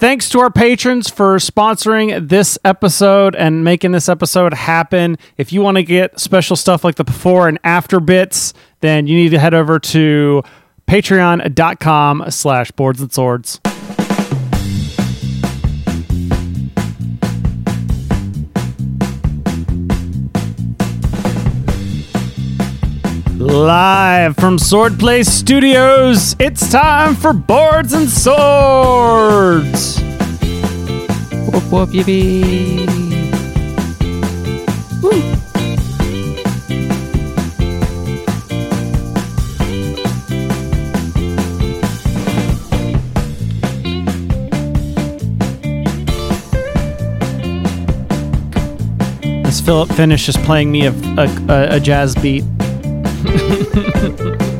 Thanks to our patrons for sponsoring this episode and making this episode happen. If you want to get special stuff like the before and after bits, then you need to head over to patreon.com slash boards and swords. Live from Swordplay Studios, it's time for Boards and Swords. Whoop whoop yippee. As Philip finishes playing me a, a, a jazz beat.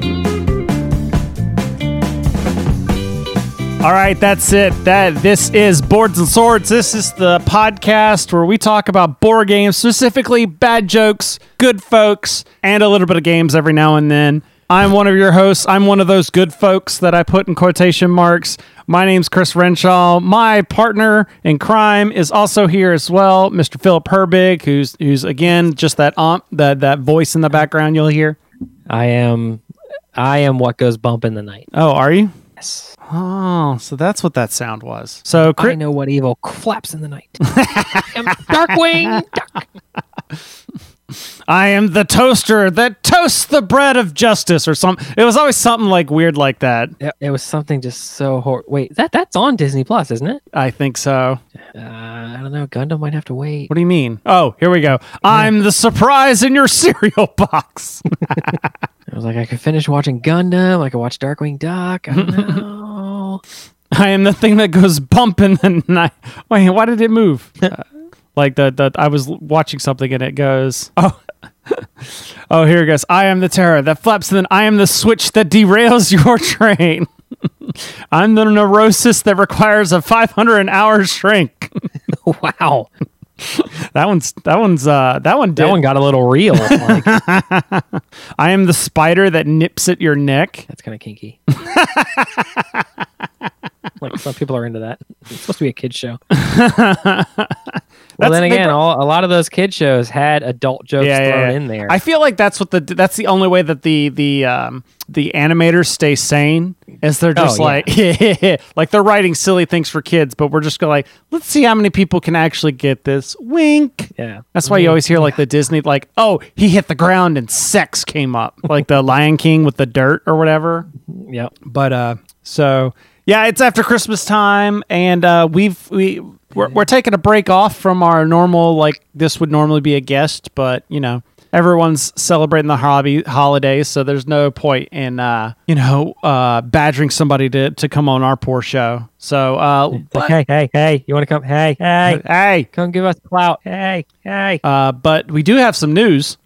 All right, that's it. That this is Boards and Swords. This is the podcast where we talk about board games, specifically bad jokes, good folks, and a little bit of games every now and then. I'm one of your hosts. I'm one of those good folks that I put in quotation marks. My name's Chris Renshaw. My partner in crime is also here as well, Mr. Philip Herbig, who's who's again just that ump, that that voice in the background you'll hear. I am I am what goes bump in the night. Oh, are you? Yes. Oh, so that's what that sound was. So, I know what evil flaps in the night. I am Darkwing Duck. I am the toaster that toasts the bread of justice, or something. It was always something like weird like that. It, it was something just so hor- Wait, that that's on Disney Plus, isn't it? I think so. Uh, I don't know. Gundam might have to wait. What do you mean? Oh, here we go. I'm the surprise in your cereal box. I was like, I could finish watching Gundam. I could watch Darkwing Duck. I don't know. I am the thing that goes bump in the night. Wait, why did it move? Uh, like the, the I was watching something and it goes, oh, oh, here it goes. I am the terror that flaps, and then I am the switch that derails your train. I'm the neurosis that requires a 500 an hour shrink. wow, that one's that one's uh that one did. that one got a little real. Like, I am the spider that nips at your neck. that's kind of kinky. Like some people are into that. It's supposed to be a kid show. well, then again, br- all, a lot of those kid shows had adult jokes thrown in there. I feel like that's what the that's the only way that the the um the animators stay sane is they're just Oh, like like they're writing silly things for kids, but we're just going like let's see how many people can actually get this. Wink. yeah, That's why you always hear like the Disney like oh he hit the ground and sex came up like the Lion King with the dirt or whatever. Yep. But uh, so yeah, it's after Christmas time, and uh, we've we we're, we're taking a break off from our normal like this would normally be a guest, but you know everyone's celebrating the hobby holidays, so there's no point in uh, you know uh, badgering somebody to to come on our poor show. So uh, but- hey, hey, hey! You want to come? Hey, hey! hey, Come give us clout! Hey, hey! uh, but we do have some news.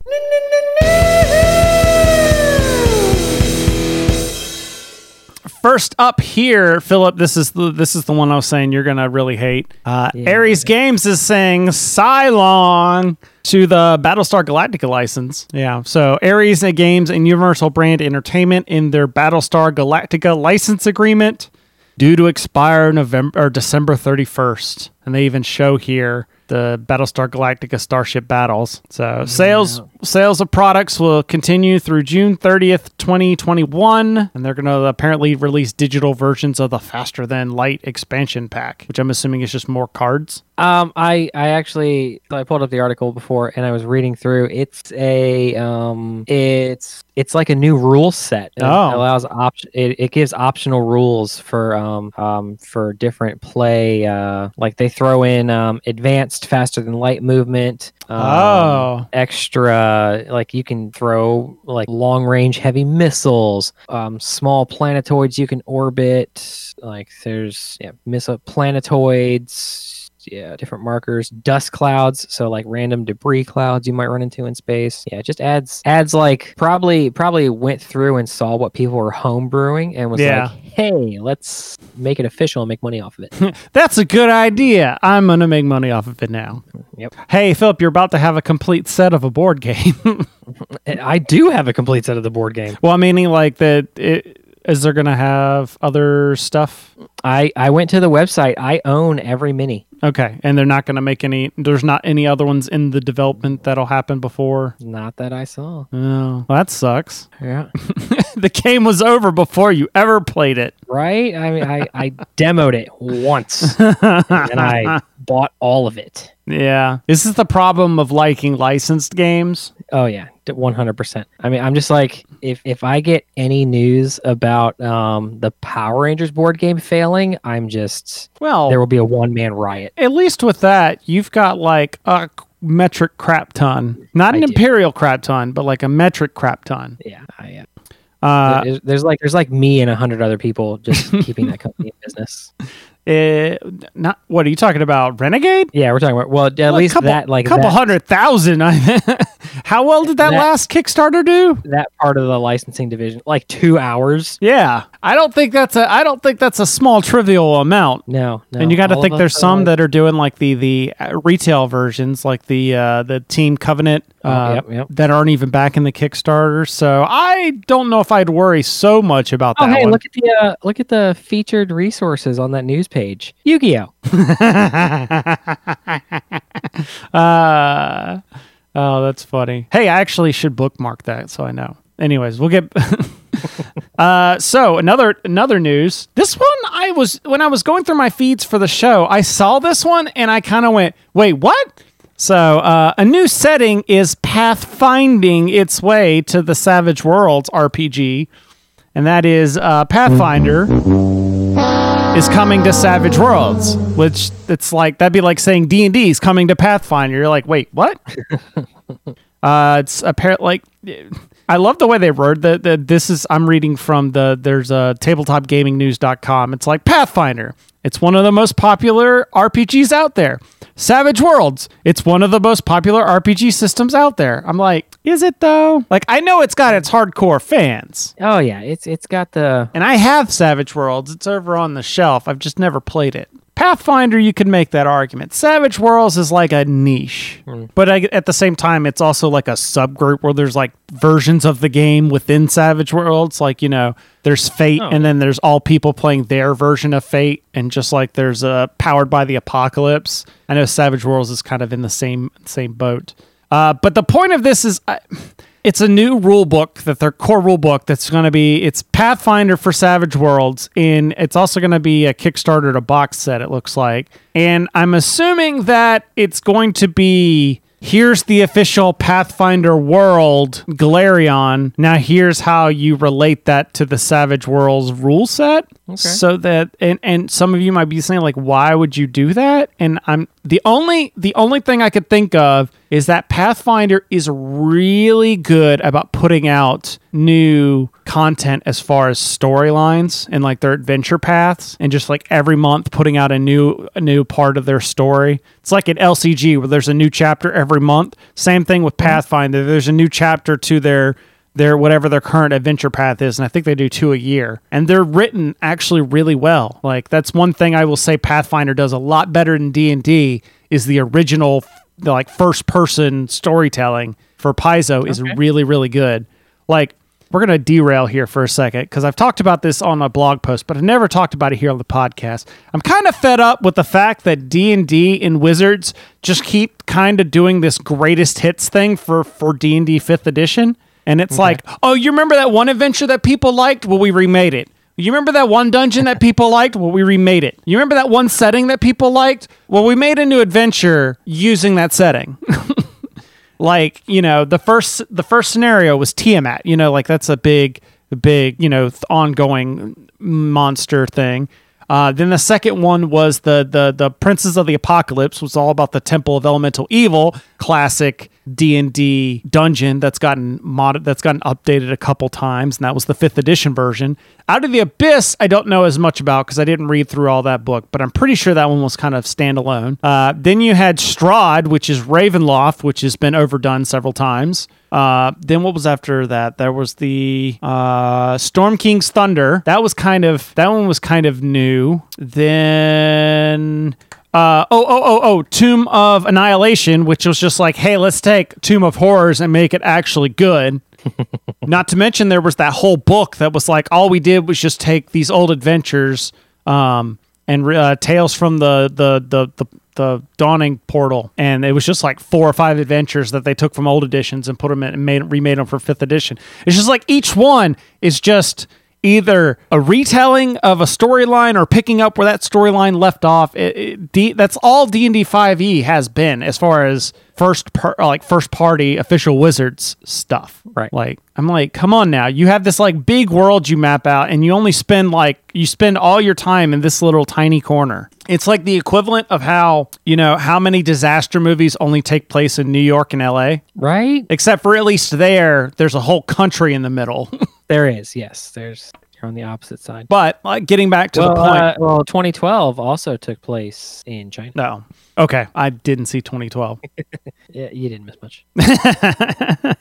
First up here, Philip. This is the this is the one I was saying you're gonna really hate. Uh, Yeah. Ares Games is saying Cylon to the Battlestar Galactica license. Yeah, so Ares Games and Universal Brand Entertainment in their Battlestar Galactica license agreement due to expire November or December 31st, and they even show here the Battlestar Galactica Starship battles. So sales sales of products will continue through June 30th, 2021, and they're going to apparently release digital versions of the faster than light expansion pack, which I'm assuming is just more cards. Um, I I actually I pulled up the article before and I was reading through. It's a um, it's it's like a new rule set. It Oh. allows option. It, it gives optional rules for um um for different play. Uh, like they throw in um advanced faster than light movement. Um, Oh. extra like you can throw like long range heavy missiles um small planetoids you can orbit like there's yeah missile planetoids yeah different markers dust clouds so like random debris clouds you might run into in space yeah it just adds adds like probably probably went through and saw what people were homebrewing and was Yeah. like hey let's make it official and make money off of it That's a good idea. I'm going to make money off of it now. yep Hey, Philip, you're about to have a complete set of a board game. I do have a complete set of the board game Well, I meaning like that. It, is there going to have other stuff? I I went to the website. I own every mini. Okay, and they're not going to make any. There's not any other ones in the development that'll happen before. Not that I saw. Oh, well, that sucks. Yeah. the game was over before you ever played it. Right? I mean, I, I demoed it once and I bought all of it. Yeah, this is the problem of liking licensed games. Oh yeah, one hundred percent. I mean, I'm just like, if if I get any news about um the Power Rangers board game failing, I'm just Well, there will be a one man riot. at least with that, you've got like a metric crap ton, not I an do. imperial crap ton, but like a metric crap ton. Yeah, I, uh, Uh, there's, there's like there's like me and a hundred other people just keeping that company in business. Eh, not what are you talking about? Renegade? Yeah, we're talking about well, at Well, least couple, that like a couple that, hundred thousand. I- How well did that, That- last Kickstarter do? that part of the licensing division, like two hours. Yeah, I don't think that's a. I don't think that's a small trivial amount. No, no. and you got to think there's some like- that are doing like the the uh, retail versions, like the uh, the Team Covenant, Oh, uh, yep, yep. that aren't even back in the Kickstarter. So I don't know if I'd worry so much about Oh, that hey, one. look at the uh, look at the featured resources on that news page. Yu-Gi-Oh. uh, oh, that's funny. Hey, I actually should bookmark that so I know. Anyways, we'll get. uh, so another another news. This one I was when I was going through my feeds for the show, I saw this one and I kind of went, "Wait, what?" So uh, a new setting is pathfinding its way to the Savage Worlds RPG, and that is uh, Pathfinder is coming to Savage Worlds, which it's like that'd be like saying D and D is coming to Pathfinder. You're like, wait, what? uh, it's apparent like I love the way they wrote that. The, this is I'm reading from the there's a tabletopgamingnews.com. It's like Pathfinder. It's one of the most popular RPGs out there. Savage Worlds. It's one of the most popular RPG systems out there. I'm like, is it though? Like I know it's got its hardcore fans. Oh yeah, it's it's got the And I have Savage Worlds. It's over on the shelf. I've just never played it. Pathfinder, you could make that argument. Savage Worlds is like a niche, but I, at the same time, it's also like a subgroup where there's like versions of the game within Savage Worlds. Like you know, there's Fate, Oh. and then there's all people playing their version of Fate, and just like there's a Powered by the Apocalypse. I know Savage Worlds is kind of in the same same boat. Uh, but the point of this is, I, it's a new rule book that their core rule book that's going to be it's Pathfinder for Savage Worlds, and it's also going to be a Kickstarter to box set. It looks like, and I'm assuming that it's going to be. Here's the official Pathfinder world, Golarion. Now here's how you relate that to the Savage Worlds rule set. So that and and some of you might be saying like why would you do that? And I'm the only the only thing I could think of is that Pathfinder is really good about putting out new content as far as storylines and like their adventure paths and just like every month putting out a new a new part of their story. It's like an LCG where there's a new chapter every month. Same thing with Pathfinder. There's a new chapter to their their whatever their current adventure path is and i think they do two a year and they're written actually really well like that's one thing i will say pathfinder does a lot better than d&d is the original the like first person storytelling for paizo is really really good like we're going to derail here for a second because I've talked about this on a blog post, but I've never talked about it here on the podcast. I'm kind of fed up with the fact that D&D and Wizards just keep kind of doing this greatest hits thing for for D&D 5th edition. And it's like, "Oh, you remember that one adventure that people liked? Well, we remade it." You remember that one dungeon that people liked? Well, we remade it. You remember that one setting that people liked? Well, we made a new adventure using that setting. like you know the first the first scenario was tiamat you know like that's a big big you know th- ongoing monster thing uh, then the second one was the the the princes of the apocalypse was all about the temple of elemental evil classic d&d dungeon that's gotten mod that's gotten updated a couple times and that was the fifth edition version out of the abyss i don't know as much about because i didn't read through all that book but i'm pretty sure that one was kind of standalone uh, then you had strahd which is ravenloft which has been overdone several times uh, then what was after that? There was the uh, Storm King's Thunder. That was kind of that one was kind of new. Then uh, oh oh oh oh Tomb of Annihilation, which was just like, hey, let's take Tomb of Horrors and make it actually good. Not to mention, there was that whole book that was like all we did was just take these old adventures um, and uh, tales from the the the the the dawning portal and it was just like four or five adventures that they took from old editions and put them in and made remade them for fifth edition it's just like each one is just either a retelling of a storyline or picking up where that storyline left off. It, it, D, that's all D and D five E has been as far as first per, uh, like first party official wizards stuff. Right. Like I'm like, come on now. You have this like big world you map out, and you only spend like you spend all your time in this little tiny corner. It's like the equivalent of how you know how many disaster movies only take place in New York and L.A. Right? Except for at least there, there's a whole country in the middle. There is, yes. There's you're on the opposite side. But like getting back to well, the point. uh, well, 2012 also took place in China. no. Okay, I didn't see 2012. Yeah, you didn't miss much.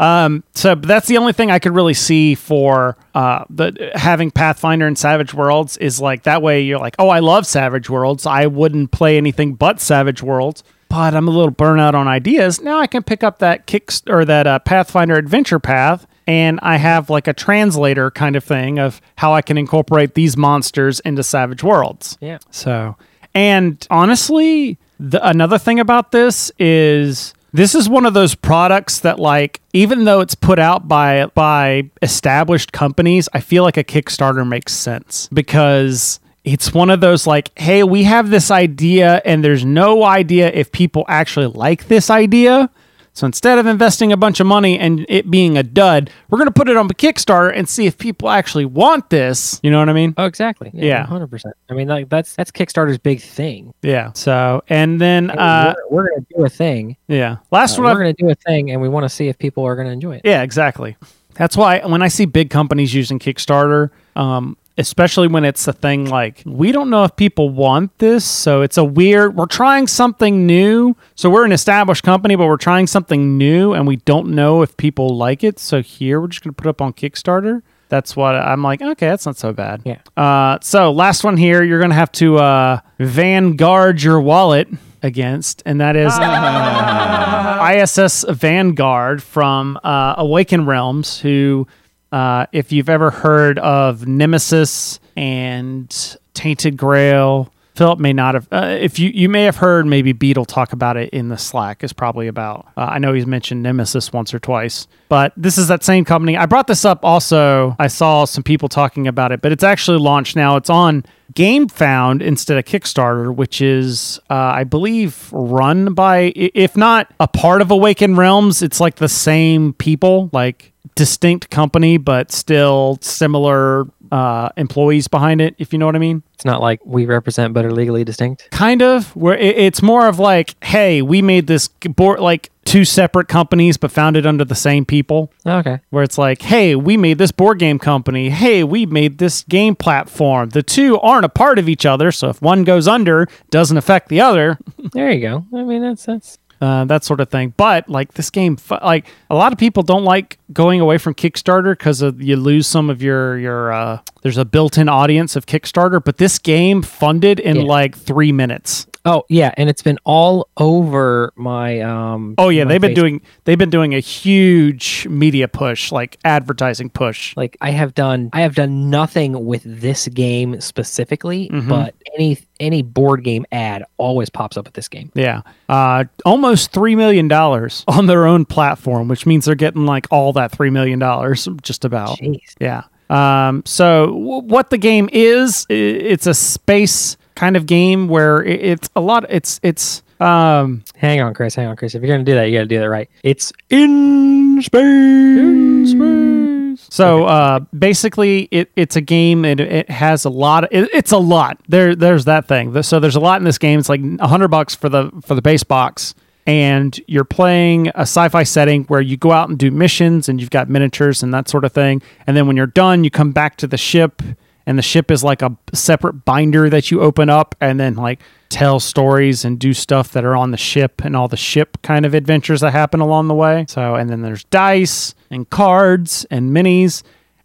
um, so that's the only thing I could really see for uh, the having Pathfinder and Savage Worlds is like that way. You're like, oh, I love Savage Worlds. I wouldn't play anything but Savage Worlds. But I'm a little burnout on ideas. Now I can pick up that kick or that uh, Pathfinder Adventure Path, and I have like a translator kind of thing of how I can incorporate these monsters into Savage Worlds. Yeah. So, and honestly, the, another thing about this is this is one of those products that like even though it's put out by by established companies, I feel like a Kickstarter makes sense because it's one of those like, hey, we have this idea and there's no idea if people actually like this idea. So instead of investing a bunch of money and it being a dud, we're going to put it on Kickstarter and see if people actually want this. You know what I mean? Oh, exactly. Yeah. 100%. I mean, like that's that's Kickstarter's big thing. Yeah. So, and then, uh, we're, we're going to do a thing. yeah. Last Uh, one, we're going to do a thing, and we want to see if people are going to enjoy it. Yeah, exactly. That's why when I see big companies using Kickstarter, um, especially when it's a thing like we don't know if people want this, so it's a weird. We're trying something new, so we're an established company, but we're trying something new, and we don't know if people like it. So here we're just gonna put up on Kickstarter. That's what I'm like. Okay, that's not so bad. Yeah. Uh, so last one here, you're gonna have to uh, vanguard your wallet against, and that is ISS Vanguard from uh, Awaken Realms, who, uh, if you've ever heard of Nemesis and Tainted Grail, Philip may not have. Uh, if you you may have heard maybe Beetle talk about it in the Slack is probably about. Uh, I know he's mentioned Nemesis once or twice, but this is that same company. I brought this up also. I saw some people talking about it, but it's actually launched now. It's on GameFound instead of Kickstarter, which is uh, I believe run by if not a part of Awakened Realms, it's like the same people, like distinct company, but still similar uh, employees behind it. If you know what I mean It's not like we represent but are legally distinct. kind of where it, it's more of like hey we made this board like two separate companies but founded under the same people Okay. where it's like hey we made this board game company hey we made this game platform the two aren't a part of each other so if one goes under doesn't affect the other There you go. I mean, that's that's uh, that sort of thing. But like this game, like a lot of people don't like going away from Kickstarter because you lose some of your your. Uh, there's a built-in audience of Kickstarter, but this game funded in Yeah. like three minutes. Oh yeah, and it's been all over my um. Oh yeah, they've been doing they've been doing a huge media push, like advertising push. like I have done I have done nothing with this game specifically, Mhm. but any any board game ad always pops up with this game. Yeah, uh, almost three million dollars on their own platform, which means they're getting like all that three million dollars, just about. Jeez. Yeah. Um, so w- what the game is, it's a space kind of game where i- it's a lot. It's it's um Hang on, Chris. Hang on, Chris. If you're gonna do that, you gotta do that right. It's in space. So uh, basically, it, it's a game and it has a lot. Of, it, it's a lot. There, there's that thing. So there's a lot in this game. It's like a hundred bucks for the for the base box, and you're playing a sci-fi setting where you go out and do missions, and you've got miniatures and that sort of thing. And then when you're done, you come back to the ship, and the ship is like a separate binder that you open up, and then like tell stories and do stuff that are on the ship and all the ship kind of adventures that happen along the way. So, and then there's dice and cards and minis.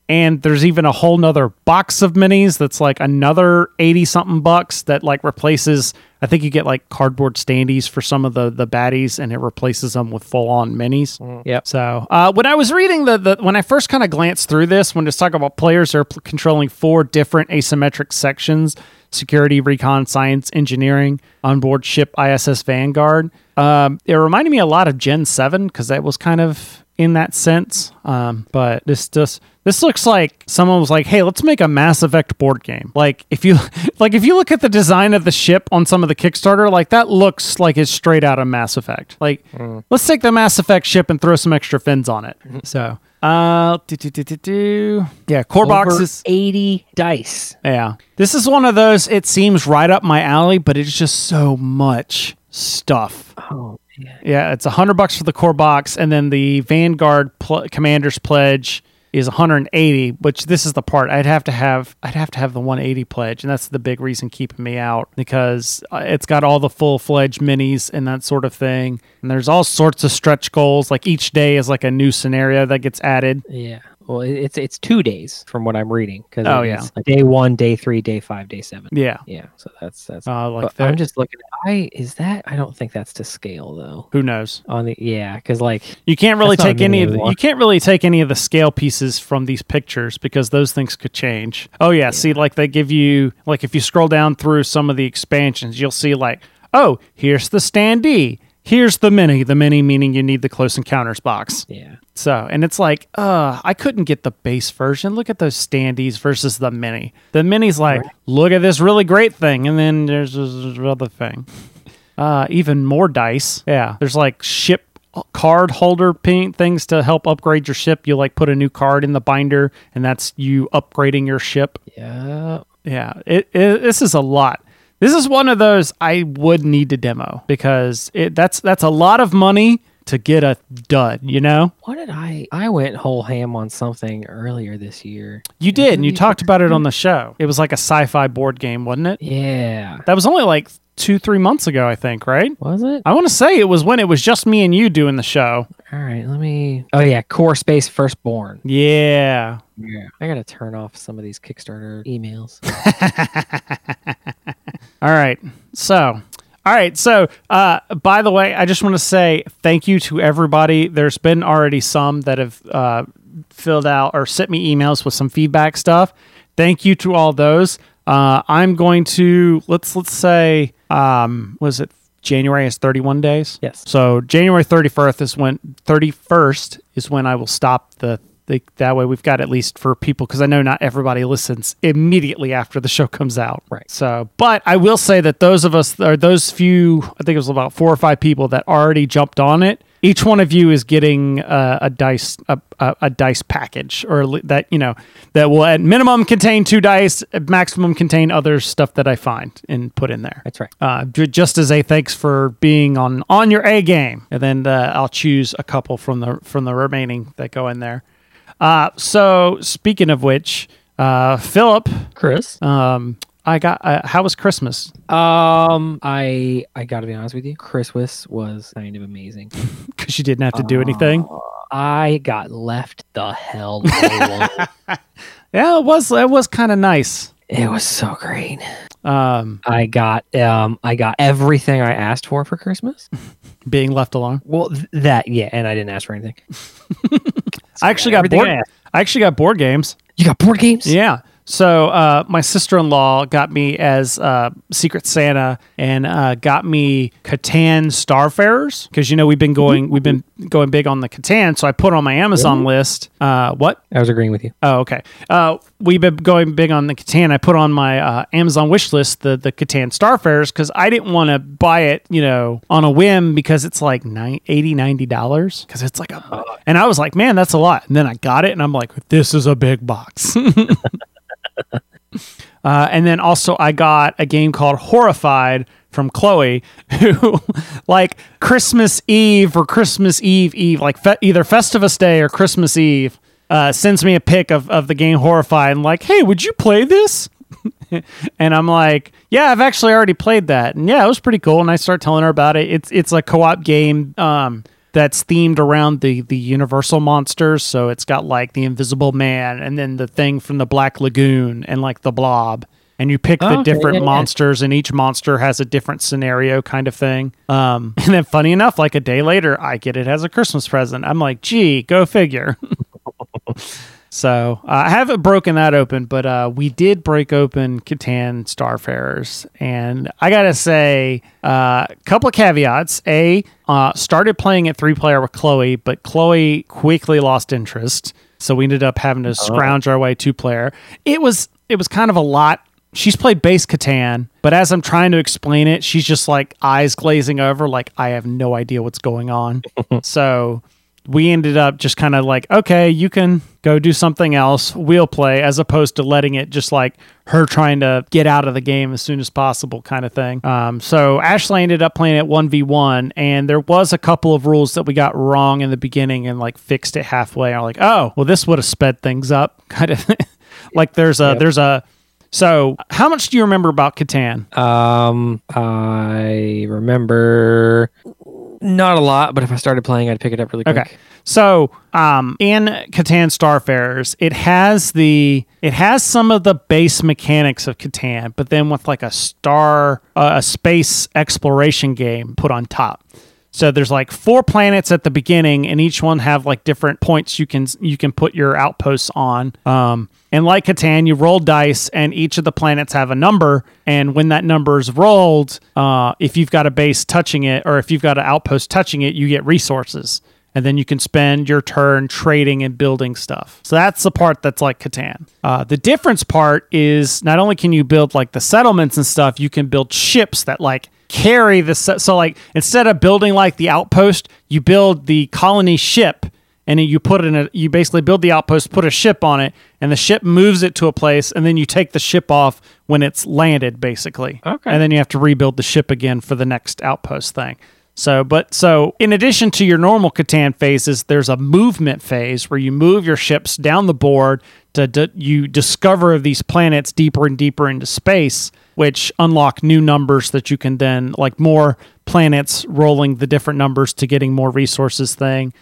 and there's even a whole nother box of minis that's like another 80 something bucks that like replaces i think you get like cardboard standees for some of the the baddies and it replaces them with full on minis Yep. so uh, when I was reading the, the when I first kind of glanced through this, when it's talking about players are p- controlling four different asymmetric sections: security, recon, science, engineering, onboard ship ISS Vanguard. Um, it reminded me a lot of Gen Seven because that was kind of in that sense. Um, but this just this looks like someone was like, "Hey, let's make a Mass Effect board game." Like if you like if you look at the design of the ship on some of the Kickstarter, like that looks like it's straight out of Mass Effect. Like let's take the Mass Effect ship and throw some extra fins on it. So, uh, do, do, do, do, do. yeah, core Over boxes. 80 dice. Yeah, this is one of those. It seems right up my alley, but it's just so much stuff. Oh, man. Yeah, it's a hundred bucks for the core box, and then the Vanguard pl- Commander's Pledge is 180. Which this is the part I'd have to have. I'd have to have the 180 pledge, and that's the big reason keeping me out because uh, it's got all the full fledged minis and that sort of thing. And there's all sorts of stretch goals. Like each day is like a new scenario that gets added. Yeah. Well, it's it's two days from what I'm reading. Cause Oh, yeah. day one, day three, day five, day seven. Yeah, Yeah. So that's that's. uh, like that. I'm just looking. I is that? I don't think that's to scale though. who knows? On the yeah, because like You can't really That's not a take any of the, you can't really take any of the scale pieces from these pictures because those things could change. Oh yeah, see like they give you like if you scroll down through some of the expansions, you'll see like, oh, here's the standee. Here's the mini. The mini meaning you need the close encounters box. yeah. So, and it's like, uh, I couldn't get the base version. Look at those standees versus the mini. The mini's like, look at this really great thing, and then there's this other thing. Uh, even more dice. Yeah, there's like ship card holder pin- things to help upgrade your ship. You like put a new card in the binder, and that's you upgrading your ship. Yeah. Yeah, it, it this is a lot. This is one of those I would need to demo because it that's that's a lot of money to get a dud. You know. What did I? I went whole ham on something earlier this year. You did, and you you talked about it on the show. It was like a sci-fi board game, wasn't it? Yeah. That was only like two, three months ago, I think, right? Was it? I want to say it was when it was just me and you doing the show. All right. Let me. Oh yeah, Core Space Firstborn. Yeah. Yeah. I gotta turn off some of these Kickstarter emails. All right. So, all right. So, uh, by the way, I just want to say thank you to everybody. There's been already some that have uh, filled out or sent me emails with some feedback stuff. Thank you to all those. Uh, I'm going to let's let's say um, was it January is 31 days. Yes. So January 31st is when 31st is when I will stop the. The that way we've got at least for people because I know not everybody listens immediately after the show comes out. Right. So, but I will say that those of us or those few, I think it was about four or five people that already jumped on it. Each one of you is getting uh, a dice a, a, a dice package, or that you know that will at minimum contain two dice, at maximum contain other stuff that I find and put in there That's right. uh, just as a thanks for being on on your A game, and then uh, I'll choose a couple from the from the remaining that go in there. Uh, so speaking of which, uh, Philip, Chris. um, I got uh, how was Christmas? Um, I I gotta be honest with you. Christmas was kind of amazing. Because you didn't have to do anything. I got left the hell alone. Yeah, it was it was kind of nice. it was so great. Um, I got um I got everything I asked for for Christmas. being left alone. Well, th- that yeah, and I didn't ask for anything. I actually got board. I. I actually got board games. You got board games? Yeah. So uh, my sister in law got me as uh, Secret Santa and uh, got me Catan Starfarers because you know we've been going we've been going big on the Catan. So I put on my Amazon list. Uh, what? I was agreeing with you. Oh, okay. Uh, we've been going big on the Catan. I put on my uh, Amazon wish list the the Catan Starfarers because I didn't want to buy it, you know, on a whim because it's like nine, 80 90 dollars because it's like a, and I was like, man, that's a lot. And then I got it, and I'm like, this is a big box. Uh, and then also, I got a game called Horrified from Chloe, who, like Christmas Eve or Christmas Eve Eve, like fe- either Festivus Day or Christmas Eve, uh, sends me a pic of, of the game Horrified and like, hey, would you play this? and I'm like, yeah, I've actually already played that, and yeah, it was pretty cool. And I start telling her about it. It's it's a co-op game. Um, that's themed around the the universal monsters. So it's got like the Invisible Man and then the thing from the Black Lagoon and like the Blob. And you pick Oh, the okay, different yeah. monsters, and each monster has a different scenario, kind of thing. Um, and then, funny enough, like a day later, I get it as a Christmas present. I'm like, gee, go figure. So uh, I haven't broken that open, but uh, we did break open Catan Starfarers, and I gotta say, a uh, couple of caveats. A uh, started playing at three player with Chloe, but Chloe quickly lost interest, so we ended up having to scrounge our way two player. It was it was kind of a lot. She's played base Catan, but as I'm trying to explain it, she's just like eyes glazing over, like I have no idea what's going on. so we ended up just kind of like, okay, you can go do something else. We'll play, as opposed to letting it just like her trying to get out of the game as soon as possible, kind of thing. Um, so Ashley ended up playing v one, and there was a couple of rules that we got wrong in the beginning and like fixed it halfway. I'm like, oh, well, this would have sped things up, kind of. like there's a Yep. there's a. So how much do you remember about Catan? Um, I remember not a lot, but if I started playing, I'd pick it up really quick. Okay. So, um, in Catan Starfarers, it has the it has some of the base mechanics of Catan, but then with like a star uh, a space exploration game put on top. So there's like four planets at the beginning, and each one have like different points you can you can put your outposts on. Um, and like Catan, you roll dice, and each of the planets have a number. And when that number is rolled, uh, if you've got a base touching it, or if you've got an outpost touching it, you get resources, and then you can spend your turn trading and building stuff. So that's the part that's like Catan. Uh, the difference part is not only can you build like the settlements and stuff, you can build ships that like carry the so like instead of building like the outpost you build the colony ship and you put it in a you basically build the outpost put a ship on it and the ship moves it to a place and then you take the ship off when it's landed basically Okay. and then you have to rebuild the ship again for the next outpost thing so but so in addition to your normal catan phases there's a movement phase where you move your ships down the board to, to you discover these planets deeper and deeper into space which unlock new numbers that you can then like more planets rolling the different numbers to getting more resources thing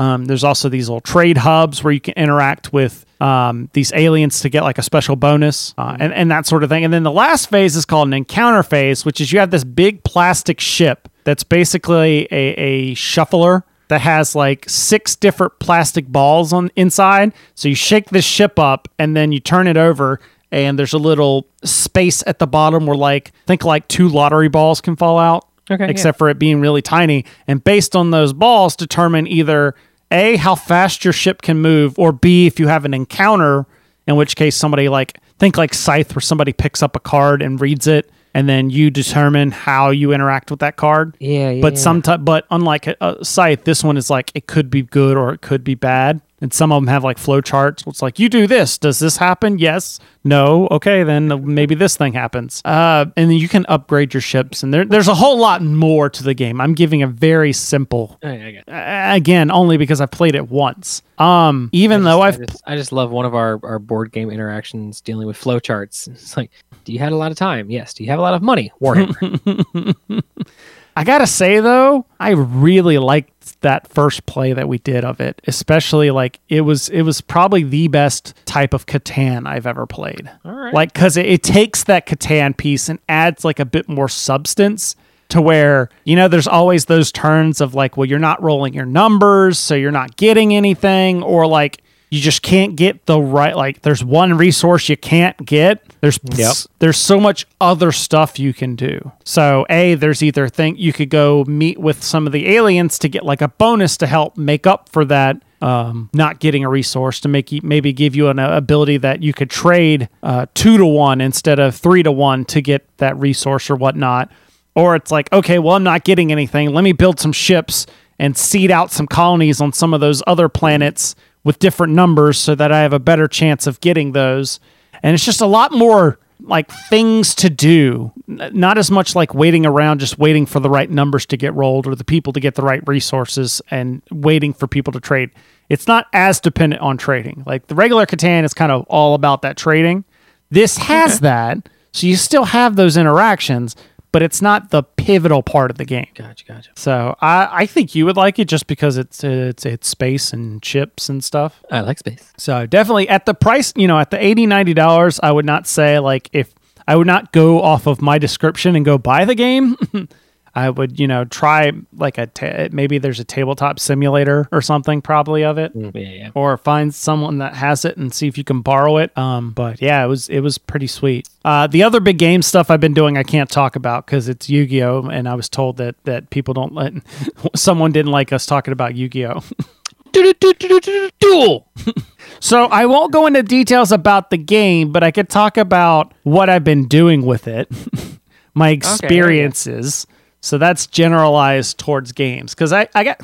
um, there's also these little trade hubs where you can interact with um, these aliens to get like a special bonus uh, and, and that sort of thing. And then the last phase is called an encounter phase, which is you have this big plastic ship that's basically a, a shuffler that has like six different plastic balls on inside. So you shake this ship up and then you turn it over and there's a little space at the bottom where like think like two lottery balls can fall out Okay, yeah. except for it being really tiny. And based on those balls, determine either A, how fast your ship can move, or B, if you have an encounter, in which case somebody like, think like Scythe, where somebody picks up a card and reads it, and then you determine how you interact with that card. Yeah, yeah. But sometimes, but unlike a, a Scythe, this one is like, it could be good or it could be bad. And some of them have like flow charts. It's like, you do this. Does this happen? Yes. No. Okay. Then maybe this thing happens. Uh, and then you can upgrade your ships. And there, there's a whole lot more to the game. I'm giving a very simple, I, I, uh, again, only because I've played it once. Um, even though I I've, just, I just love one of our, our board game interactions dealing with flowcharts. It's like, do you have a lot of time? Yes. Do you have a lot of money? Warhammer. I gotta say though, I really liked that first play that we did of it. Especially like it was it was probably the best type of Catan I've ever played. All right. Like because it, it takes that Catan piece and adds like a bit more substance to where you know there's always those turns of like well you're not rolling your numbers so you're not getting anything or like you just can't get the right like there's one resource you can't get there's Yep. there's so much other stuff you can do so a there's either think you could go meet with some of the aliens to get like a bonus to help make up for that um, not getting a resource to make you maybe give you an uh, ability that you could trade uh, two to one instead of three to one to get that resource or whatnot or it's like, okay, well, I'm not getting anything. Let me build some ships and seed out some colonies on some of those other planets with different numbers so that I have a better chance of getting those. And it's just a lot more like things to do, not as much like waiting around, just waiting for the right numbers to get rolled or the people to get the right resources and waiting for people to trade. It's not as dependent on trading. Like the regular Catan is kind of all about that trading. This has that, so you still have those interactions, but it's not the pivotal part of the game. Gotcha, gotcha. So I, I think you would like it just because it's it's it's space and chips and stuff. I like space. So definitely at the price, you know, at the 80 90 dollars, I would not say like if I would not go off of my description and go buy the game. I would, you know, try like a ta- maybe there's a tabletop simulator or something probably of it. Mm, yeah, yeah. Or find someone that has it and see if you can borrow it. Um, but yeah, it was it was pretty sweet. Uh, the other big game stuff I've been doing I can't talk about because it's Yu Gi Oh, and I was told that that people don't let someone didn't like us talking about Yu Gi Oh. Duel. So I won't go into details about the game, but I could talk about what I've been doing with it, my experiences. So that's generalized towards games because I, I got.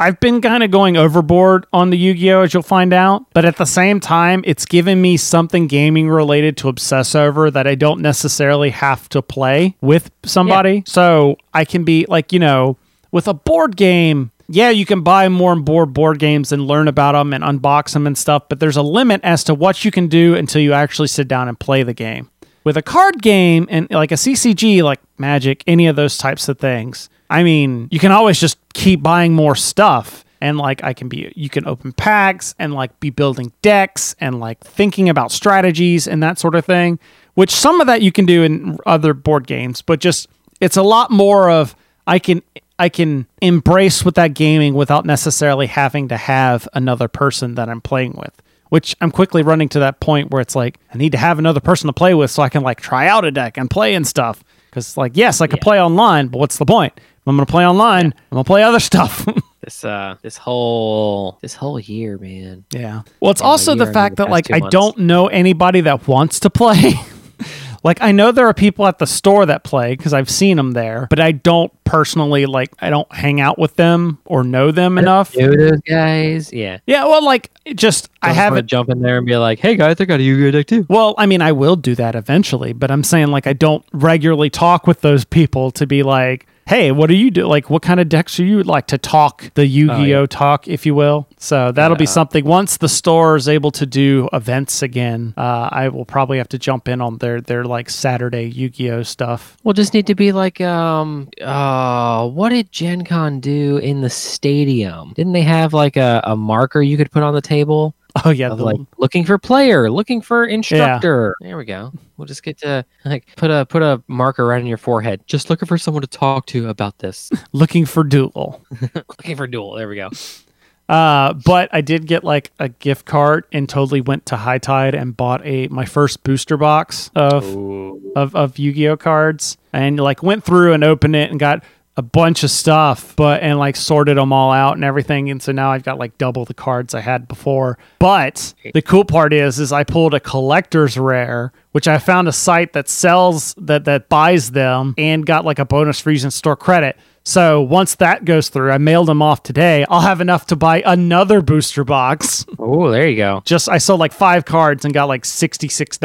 I've been kind of going overboard on the Yu Gi Oh! as you'll find out, but at the same time, it's given me something gaming related to obsess over that I don't necessarily have to play with somebody. So I can be like, you know, with a board game, yeah, you can buy more and more board games and learn about them and unbox them and stuff, but there's a limit as to what you can do until you actually sit down and play the game. With a card game and like a CCG, like Magic, any of those types of things, I mean, you can always just keep buying more stuff. And like I can be, you can open packs and like be building decks and like thinking about strategies and that sort of thing, which some of that you can do in other board games, but just it's a lot more of I can I can embrace with that gaming without necessarily having to have another person that I'm playing with. Which I'm quickly running to that point where it's like I need to have another person to play with so I can like try out a deck and play and stuff. Because like yes, I could Yeah. play online, but what's the point? If I'm gonna play online, I'm gonna play other stuff. This uh, this whole this whole year, man. Yeah. Well, it's Yeah, also the fact the that like I months. don't know anybody that wants to play. like I know there are people at the store that play because I've seen them there, but I don't personally like I don't hang out with them or know them enough. Know those guys? Yeah. Yeah, well, like it just I Don't just wanna haven't. jump in there and be like, "Hey guys, I got a Yu-Gi-Oh deck too." Well, I mean, I will do that eventually, but I'm saying like I don't regularly talk with those people to be like, hey, what do you do? Like, what kind of decks are you like to talk the Yu Gi Oh yeah. talk, if you will? So that'll be something. Once the store is able to do events again, uh, I will probably have to jump in on their their like Saturday Yu Gi Oh stuff. We'll just need to be like, um, uh, what did Gen Con do in the stadium? Didn't they have like a, a marker you could put on the table Oh yeah, the- like looking for player, looking for instructor? There we go. We'll just get to like put a put a marker right on your forehead. Just looking for someone to talk to about this. looking for duel. looking for duel. There we go. Uh, but I did get like a gift card and totally went to High Tide and bought a my first booster box of of, of Yu-Gi-Oh cards and like went through and opened it and got a bunch of stuff but and like sorted them all out and everything and so now I've got like double the cards I had before. But the cool part is is I pulled a collector's rare which I found a site that sells that that buys them and got like a bonus using store credit so once that goes through I mailed them off today I'll have enough to buy another booster box Oh, there you go. just I sold like five cards and got like $66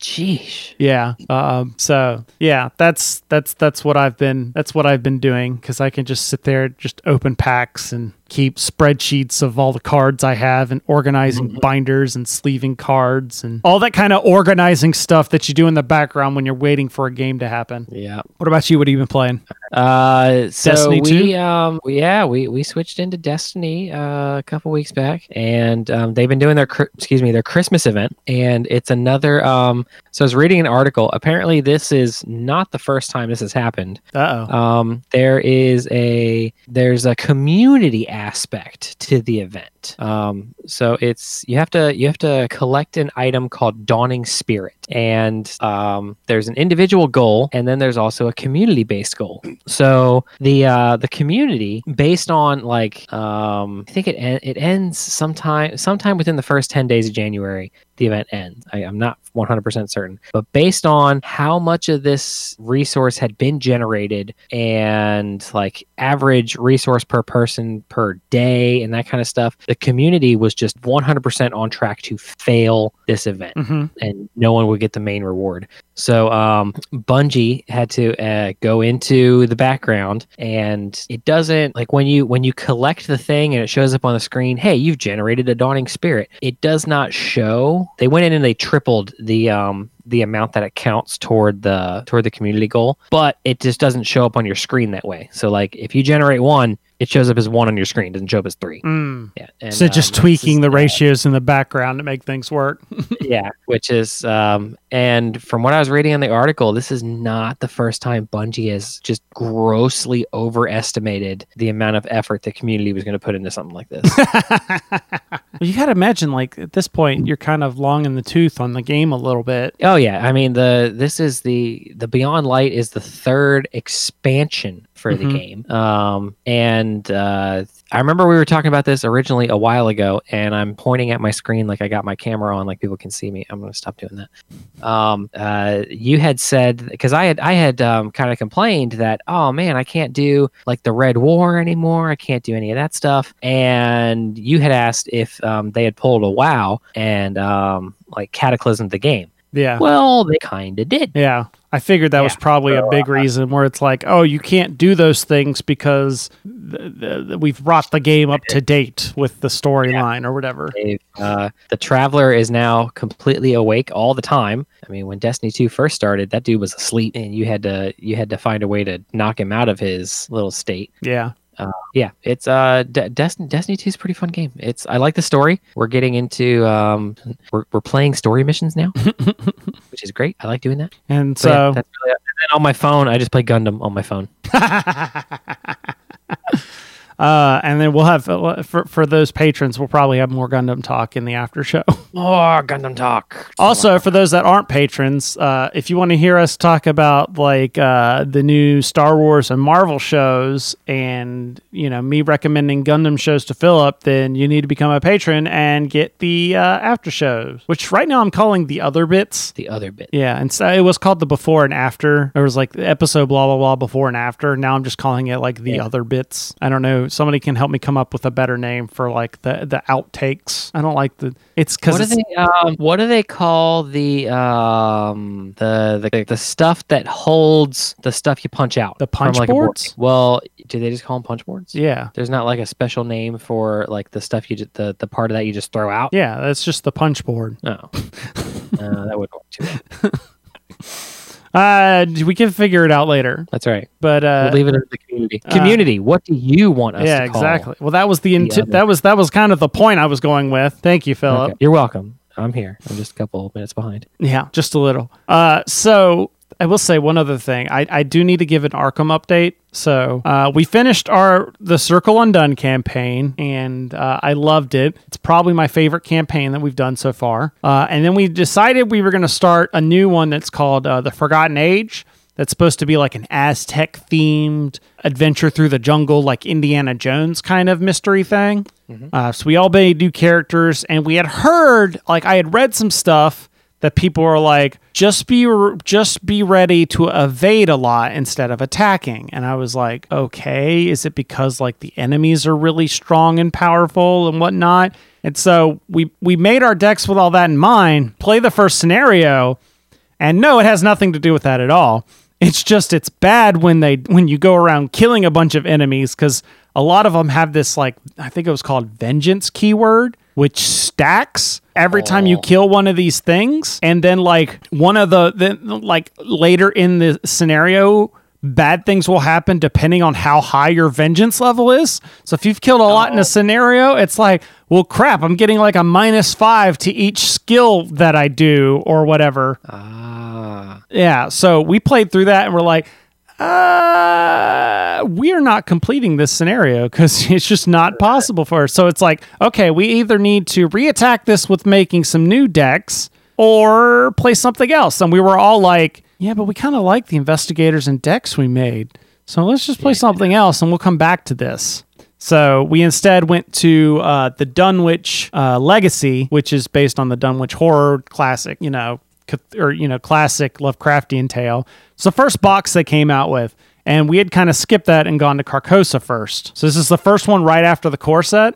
Sheesh. yeah. Um, so yeah, that's that's that's what I've been that's what I've been doing because I can just sit there, just open packs and keep spreadsheets of all the cards I have and organizing binders and sleeving cards and all that kind of organizing stuff that you do in the background when you're waiting for a game to happen. Yeah. What about you? What have you been playing? Uh, so Destiny we 2? um yeah we we switched into Destiny uh, a couple weeks back, and um, they've been doing their excuse me their Christmas event, and it's another um. So I was reading an article. Apparently, this is not the first time this has happened. Uh oh. Um, there is a there's a community aspect to the event. Um, so it's you have to you have to collect an item called Dawning Spirit, and um, there's an individual goal, and then there's also a community based goal. So the uh, the community based on like um, I think it en- it ends sometime sometime within the first ten days of January. The event ends. I, I'm not 100% certain, but based on how much of this resource had been generated and like average resource per person per day and that kind of stuff, the community was just 100% on track to fail this event hmm and no one would get the main reward. So um, Bungie had to uh, go into the background, and it doesn't like when you when you collect the thing and it shows up on the screen. Hey, you've generated a dawning spirit. It does not show. They went in and they tripled the um, the amount that it counts toward the toward the community goal, but it just doesn't show up on your screen that way. So like if you generate one, it shows up as one on your screen, it doesn't show up as three. Mm. Yeah, and, So just um, tweaking this the is- ratios in the background to make things work. yeah, which is um and from what I was reading in the article, this is not the first time Bungie has just grossly overestimated the amount of effort the community was going to put into something like this. Well, you got to imagine, like at this point, you're kind of long in the tooth on the game a little bit. oh yeah, I mean the this is the the Beyond Light is the third expansion for the Mhm. game. Um and uh I remember we were talking about this originally a while ago and I'm pointing at my screen like I got my camera on like people can see me. I'm going to stop doing that. um, uh, you had said because I had I had um, kind of complained that oh man I can't do like the Red War anymore I can't do any of that stuff and you had asked if um, they had pulled a WoW and um, like Cataclysm the game Yeah. well they kind of did Yeah. I figured that was Yeah. probably a So, big reason where it's like, oh, you can't do those things because th- th- th- we've brought the game up to date with the storyline or whatever. Uh, the Traveler is now completely awake all the time. I mean, when Destiny 2 first started, that dude was asleep, and you had to you had to find a way to knock him out of his little state. Yeah. Yeah, it's uh, De- Destiny Destiny 2 is a pretty fun game. It's I like the story. We're getting into um, we're we're playing story missions now, which is great. I like doing that. And So, yeah, that's really, and then on my phone, I just play Gundam on my phone. uh, and then we'll have uh, for for those patrons, we'll probably have more Gundam talk in the after show. More Gundam talk. Also, for those that aren't patrons, uh, if you want to hear us talk about like uh, the new Star Wars and Marvel shows, and you know me recommending Gundam shows to Philip, then you need to become a patron and get the uh, after shows, which right now I'm calling the other bits. the other bit. Yeah, and so it was called the before and after. It was like the episode blah blah blah before and after. Now I'm just calling it like the Yeah. other bits. I don't know. Somebody can help me come up with a better name for like the the outtakes. I don't like the. It's because What do they um what do they call the um the the, the stuff that holds the stuff you punch out? The punch like, a board? Well, do they just call them punch boards? yeah. There's not like a special name for like the stuff you just, the the part of that you just throw out. Yeah, that's just the punch board. No, uh, that wouldn't work too well. Uh, we can figure it out later. That's right. But uh, we'll leave it in the community. uh, Community, what do you want us yeah, to? Yeah, exactly. Well, that was the, int- other- that was that was kind of the point I was going with. Thank you, Philip. Okay. You're welcome. I'm here. I'm just a couple of minutes behind. Yeah, just a little. Uh, so I will say one other thing. I, I do need to give an Arkham update. So uh, we finished our the Circle Undone campaign, and uh, I loved it. It's probably my favorite campaign that we've done so far. Uh, and then we decided we were going to start a new one that's called uh, the Forgotten Age. That's supposed to be like an Aztec themed adventure through the jungle, like Indiana Jones kind of mystery thing. Uh, so we all made new characters, and we had heard, like, I had read some stuff that people were like, just be just be ready to evade a lot instead of attacking. And I was like, okay, is it because like the enemies are really strong and powerful and whatnot? And so we we made our decks with all that in mind. Play the first scenario, and no, it has nothing to do with that at all. It's just it's bad when they when you go around killing a bunch of enemies because a lot of them have this like I think it was called vengeance keyword, which stacks every time you Oh. kill one of these things, and then like one of the then like later in the scenario. Bad things will happen depending on how high your vengeance level is. So if you've killed a lot in a scenario, it's like, well, crap, I'm getting like a minus five to each skill that I do or whatever. Ah, Yeah, so we played through that and we're like, uh, we are not completing this scenario because it's just not possible for us. So it's like, okay, we either need to reattack this with making some new decks or play something else. And we were all like, yeah, but we kind of like the investigators and decks we made. So let's just play something else and we'll come back to this. So we instead went to uh, the Dunwich uh, Legacy, which is based on the Dunwich horror classic, you know, or you know, classic Lovecraftian tale. It's the first box they came out with, and we had kind of skipped that and gone to Carcosa first. So this is the first one right after the core set.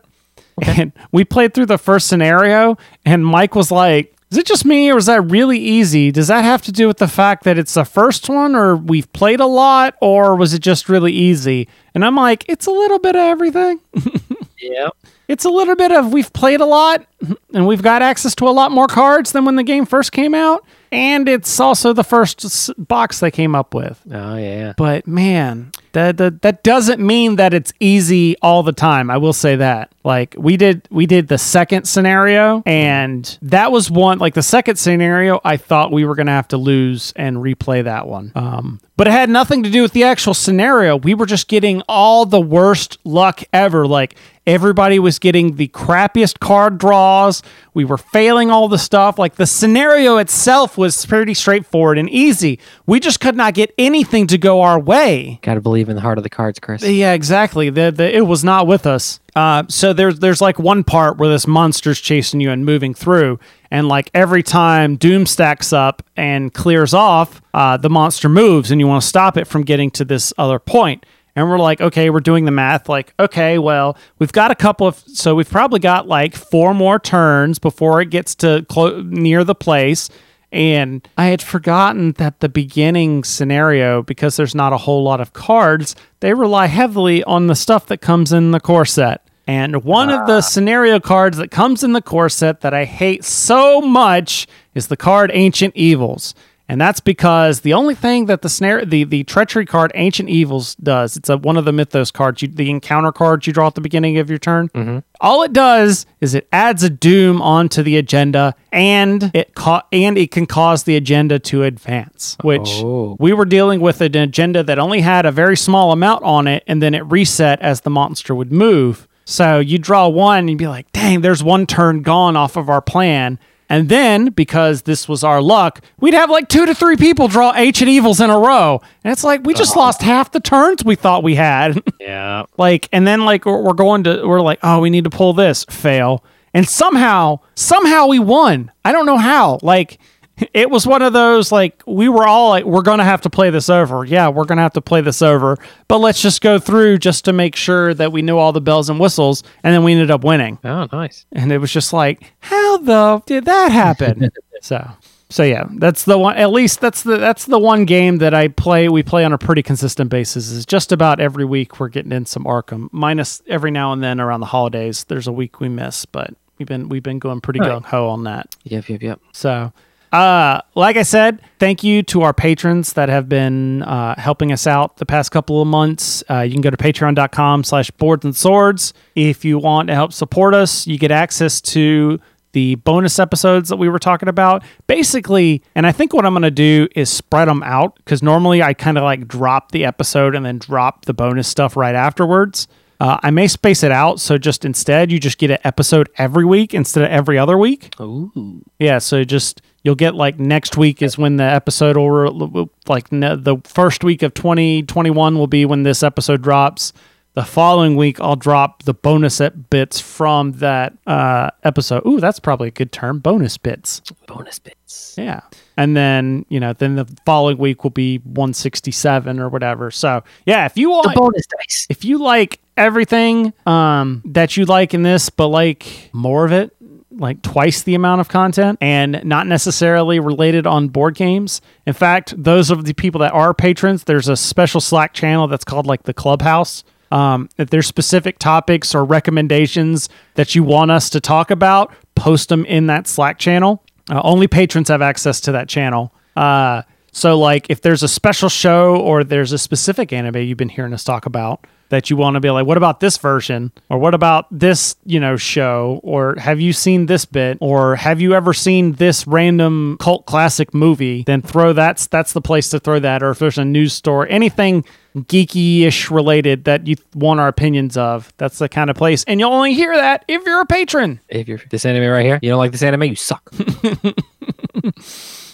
And we played through the first scenario, and Mike was like, is it just me or is that really easy? Does that have to do with the fact that it's the first one or we've played a lot or was it just really easy? And I'm like, it's a little bit of everything. Yeah. It's a little bit of we've played a lot and we've got access to a lot more cards than when the game first came out. And it's also the first box they came up with. Oh yeah. But man, that, that that doesn't mean that it's easy all the time. I will say that. Like we did we did the second scenario and that was one like the second scenario I thought we were going to have to lose and replay that one. Um but it had nothing to do with the actual scenario. We were just getting all the worst luck ever. Like everybody was getting the crappiest card draws. We were failing all the stuff. Like the scenario itself was pretty straightforward and easy. We just could not get anything to go our way. Got to believe in the heart of the cards, Chris. Yeah, exactly. The, the it was not with us. Uh, so there's there's like one part where this monster's chasing you and moving through, and like every time Doom stacks up and clears off, uh, the monster moves, and you want to stop it from getting to this other point. And we're like, okay, we're doing the math. Like, okay, well, we've got a couple of, so we've probably got like four more turns before it gets to clo- near the place. And I had forgotten that the beginning scenario, because there's not a whole lot of cards, they rely heavily on the stuff that comes in the core set. And one of the ah. scenario cards that comes in the core set that I hate so much is the card Ancient Evils. And that's because the only thing that the snare the, the treachery card Ancient Evils does, it's a, one of the mythos cards, you, the encounter cards you draw at the beginning of your turn. Mm-hmm. All it does is it adds a doom onto the agenda and it ca- and it can cause the agenda to advance, which Oh. we were dealing with an agenda that only had a very small amount on it and then it reset as the monster would move. So you draw one and you'd be like, dang, there's one turn gone off of our plan. And then, because this was our luck, we'd have like two to three people draw ancient evils in a row. And it's like, we just oh. lost half the turns we thought we had. Yeah. like, and then like we're we're going to, we're like, oh, we need to pull this, fail. And somehow, somehow we won. I don't know how. Like, it was one of those like we were all like we're gonna have to play this over yeah we're gonna have to play this over but let's just go through just to make sure that we knew all the bells and whistles and then we ended up winning Oh, nice. and it was just like how the did that happen so so yeah that's the one at least that's the that's the one game that i play we play on a pretty consistent basis is just about every week we're getting in some arkham minus every now and then around the holidays there's a week we miss but we've been we've been going pretty Right. gung-ho on that Yep, yep, yep. so, uh, like I said, thank you to our patrons that have been uh, helping us out the past couple of months. Uh, you can go to patreon.com slash boards and swords. If you want to help support us, you get access to the bonus episodes that we were talking about. Basically, and I think what I'm going to do is spread them out because normally I kind of like drop the episode and then drop the bonus stuff right afterwards. Uh, I may space it out. So just instead, you just get an episode every week instead of every other week. Ooh. Yeah, so just you'll get like next week is when the episode will like ne- the first week of 2021 will be when this episode drops. The following week I'll drop the bonus bits from that uh, episode. Ooh, that's probably a good term, bonus bits. Bonus bits. Yeah. And then, you know, then the following week will be 167 or whatever. So, yeah, if you want The bonus dice. if you like everything um, that you like in this, but like more of it, like twice the amount of content and not necessarily related on board games. In fact, those of the people that are patrons, there's a special Slack channel that's called like the Clubhouse. Um, if there's specific topics or recommendations that you want us to talk about, post them in that Slack channel. Uh, only patrons have access to that channel. Uh, so, like, if there's a special show or there's a specific anime you've been hearing us talk about that you want to be like, what about this version? Or what about this, you know, show? Or have you seen this bit? Or have you ever seen this random cult classic movie? Then throw that's that's the place to throw that. Or if there's a news story, anything geeky-ish related that you want our opinions of, that's the kind of place. And you'll only hear that if you're a patron. If you're this anime right here, you don't like this anime, you suck.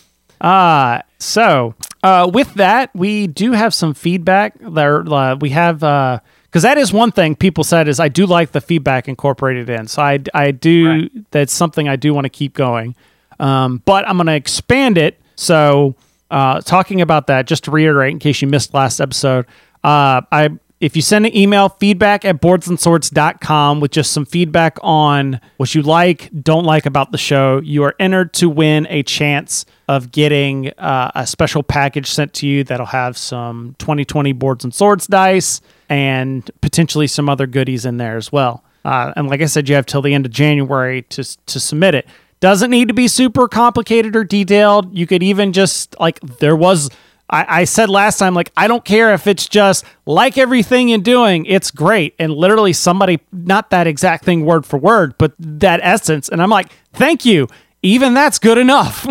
Uh, so uh, with that, we do have some feedback. There, uh, we have because that is one thing people said is I do like the feedback incorporated in. So I I do that's something I do want to keep going. Um, but I'm going to expand it. So uh, talking about that, just to reiterate, in case you missed last episode, uh, I if you send an email, feedback at boardsandswords.com with just some feedback on what you like, don't like about the show, you are entered to win a chance of getting uh, a special package sent to you that'll have some 2020 Boards and Swords dice and potentially some other goodies in there as well. Uh, and like I said, you have till the end of January to, to submit it. Doesn't need to be super complicated or detailed. You could even just, like, there was I, I said last time, like, I don't care if it's just like everything you're doing, it's great. And literally, somebody, not that exact thing word for word, but that essence. And I'm like, thank you. Even that's good enough.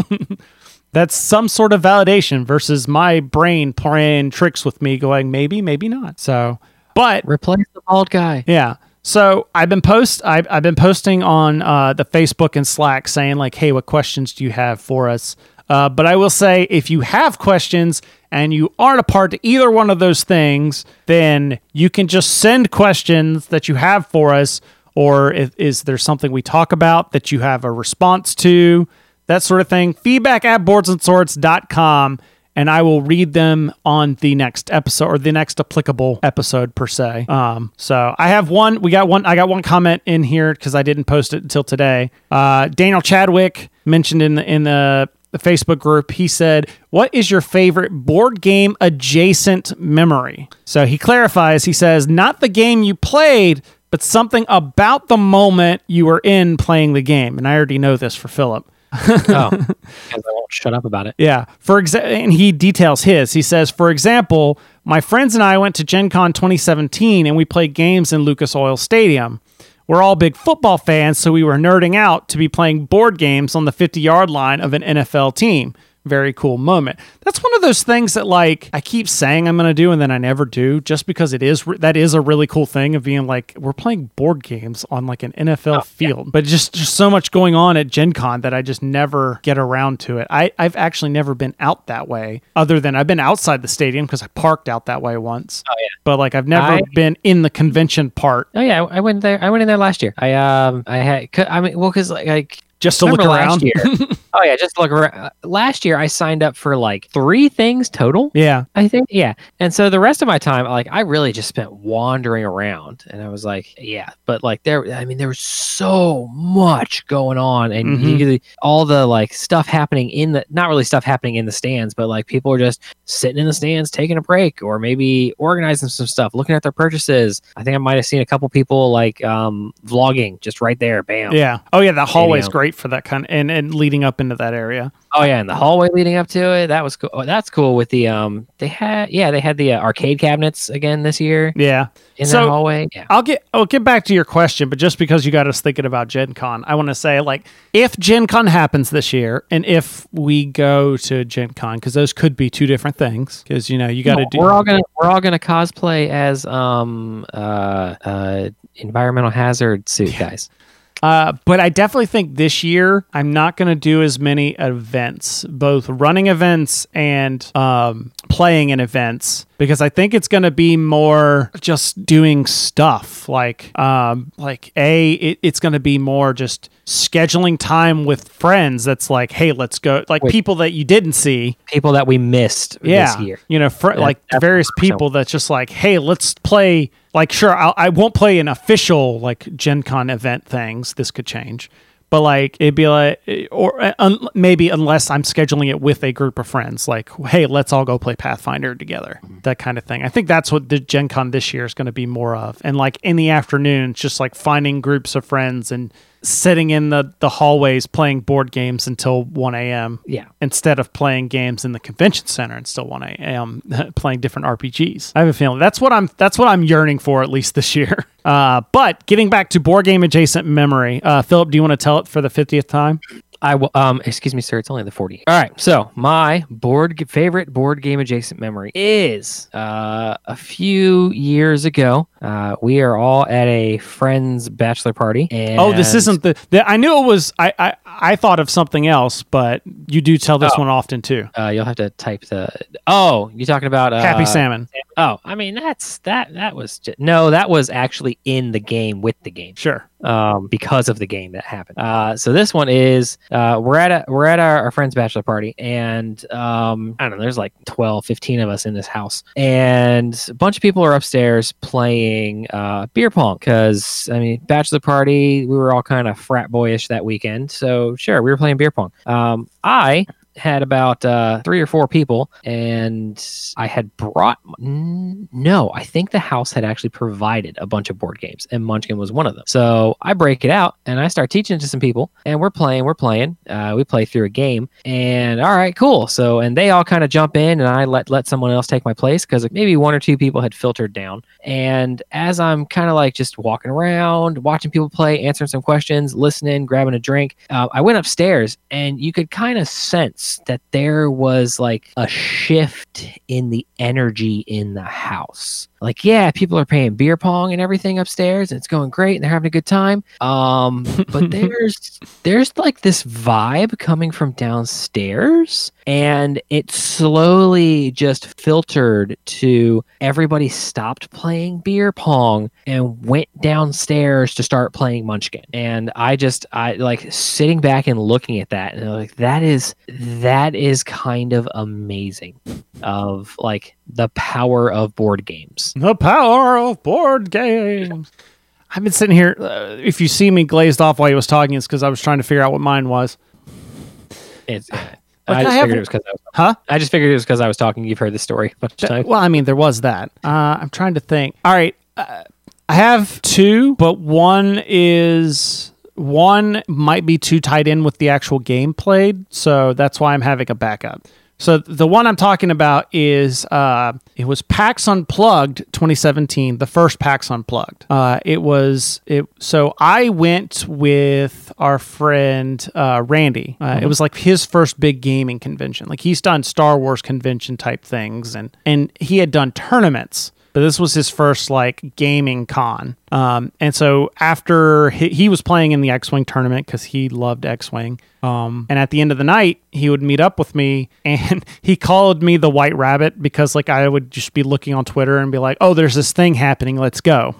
that's some sort of validation versus my brain playing tricks with me, going, maybe, maybe not. So, but replace the bald guy. Yeah. So I've been post I've, I've been posting on uh, the Facebook and Slack saying like, hey, what questions do you have for us? Uh, but I will say, if you have questions and you aren't a part to either one of those things, then you can just send questions that you have for us. Or if, is there something we talk about that you have a response to? That sort of thing. Feedback at boardsandswords.com and I will read them on the next episode or the next applicable episode per se. Um, so I have one. We got one. I got one comment in here because I didn't post it until today. Uh, Daniel Chadwick mentioned in the in the the Facebook group, he said, What is your favorite board game adjacent memory? So he clarifies, he says, Not the game you played, but something about the moment you were in playing the game. And I already know this for Philip. oh, because I won't shut up about it. Yeah. For exa- and he details his. He says, for example, my friends and I went to Gen Con 2017 and we played games in Lucas Oil Stadium. We're all big football fans, so we were nerding out to be playing board games on the 50 yard line of an NFL team very cool moment. That's one of those things that like I keep saying I'm going to do and then I never do just because it is that is a really cool thing of being like we're playing board games on like an NFL oh, field. Yeah. But just just so much going on at Gen Con that I just never get around to it. I I've actually never been out that way other than I've been outside the stadium because I parked out that way once. Oh yeah. But like I've never I, been in the convention part. Oh yeah, I went there I went in there last year. I um I had I mean well cuz like, like just to look around. Year, oh yeah, just look around. Last year I signed up for like three things total. Yeah, I think yeah, and so the rest of my time, like I really just spent wandering around, and I was like, yeah, but like there, I mean, there was so much going on, and mm-hmm. you, all the like stuff happening in the not really stuff happening in the stands, but like people are just sitting in the stands taking a break, or maybe organizing some stuff, looking at their purchases. I think I might have seen a couple people like um vlogging just right there. Bam. Yeah. Oh yeah, the hallway's great great for that kind of, and and leading up into that area. Oh yeah, and the hallway leading up to it, that was cool. Oh, that's cool. With the um, they had yeah, they had the uh, arcade cabinets again this year. Yeah, in so, the hallway. Yeah, I'll get I'll get back to your question, but just because you got us thinking about Gen Con, I want to say like if Gen Con happens this year, and if we go to Gen Con, because those could be two different things. Because you know you got to no, do. We're all gonna we're all gonna cosplay as um uh uh environmental hazard suit guys. Uh, but I definitely think this year I'm not going to do as many events, both running events and um, playing in events, because I think it's going to be more just doing stuff. Like, um, like a, it, it's going to be more just scheduling time with friends. That's like, hey, let's go. Like Wait, people that you didn't see, people that we missed. Yeah, you know, fr- like various people that's just like, hey, let's play like sure I'll, I will not play an official like Gen Con event things. This could change, but like it'd be like or un, maybe unless I'm scheduling it with a group of friends, like hey, let's all go play Pathfinder together, mm-hmm. that kind of thing. I think that's what the Gen Con this year is going to be more of, and like in the afternoons, just like finding groups of friends and sitting in the, the hallways playing board games until 1 a.m. Yeah. Instead of playing games in the convention center until 1 a.m. playing different RPGs. I have a feeling that's what I'm that's what I'm yearning for at least this year. Uh, but getting back to board game adjacent memory, uh, Philip, do you want to tell it for the 50th time? I will. Um, excuse me, sir. It's only the forty. All right. So my board favorite board game adjacent memory is uh, a few years ago. Uh, we are all at a friend's bachelor party. And oh, this isn't the, the. I knew it was. I, I I thought of something else, but you do tell this oh. one often too. Uh, you'll have to type the. Oh, you're talking about uh, Happy Salmon. Oh, I mean that's that that was just, no, that was actually in the game with the game. Sure. Um, because of the game that happened. Uh, so this one is uh, we're at a we're at our, our friend's bachelor party, and um, I don't know, there's like 12, 15 of us in this house, and a bunch of people are upstairs playing uh, beer pong because I mean bachelor party, we were all kind of frat boyish that weekend, so sure we were playing beer pong. Um, I had about uh, three or four people, and I had brought. No, I think the house had actually provided a bunch of board games, and Munchkin was one of them. So I break it out and I start teaching it to some people, and we're playing. We're playing. Uh, we play through a game, and all right, cool. So and they all kind of jump in, and I let let someone else take my place because maybe one or two people had filtered down. And as I'm kind of like just walking around, watching people play, answering some questions, listening, grabbing a drink, uh, I went upstairs, and you could kind of sense that there was like a shift in the energy in the house. Like, yeah, people are playing beer pong and everything upstairs, and it's going great, and they're having a good time. Um, but there's there's like this vibe coming from downstairs, and it slowly just filtered to everybody stopped playing beer pong and went downstairs to start playing Munchkin. And I just I like sitting back and looking at that, and like that is that is kind of amazing of like the power of board games. The power of board games. I've been sitting here. Uh, if you see me glazed off while he was talking, it's because I was trying to figure out what mine was. It's Like, I I just have- figured it was because I was Huh? I just figured it was because I was talking. You've heard the story a bunch of times. Well, I mean, there was that. Uh, I'm trying to think. All right, uh, I have two, but one is one might be too tied in with the actual game played, so that's why I'm having a backup. So the one I'm talking about is uh, it was PAX Unplugged 2017, the first PAX Unplugged. Uh, it was it. So I went with our friend uh, Randy. Uh, It was like his first big gaming convention. Like he's done Star Wars convention type things, and and he had done tournaments but this was his first like gaming con. Um, and so after he, he was playing in the X Wing tournament because he loved X Wing. Um, and at the end of the night, he would meet up with me and he called me the White Rabbit because like I would just be looking on Twitter and be like, oh, there's this thing happening. Let's go.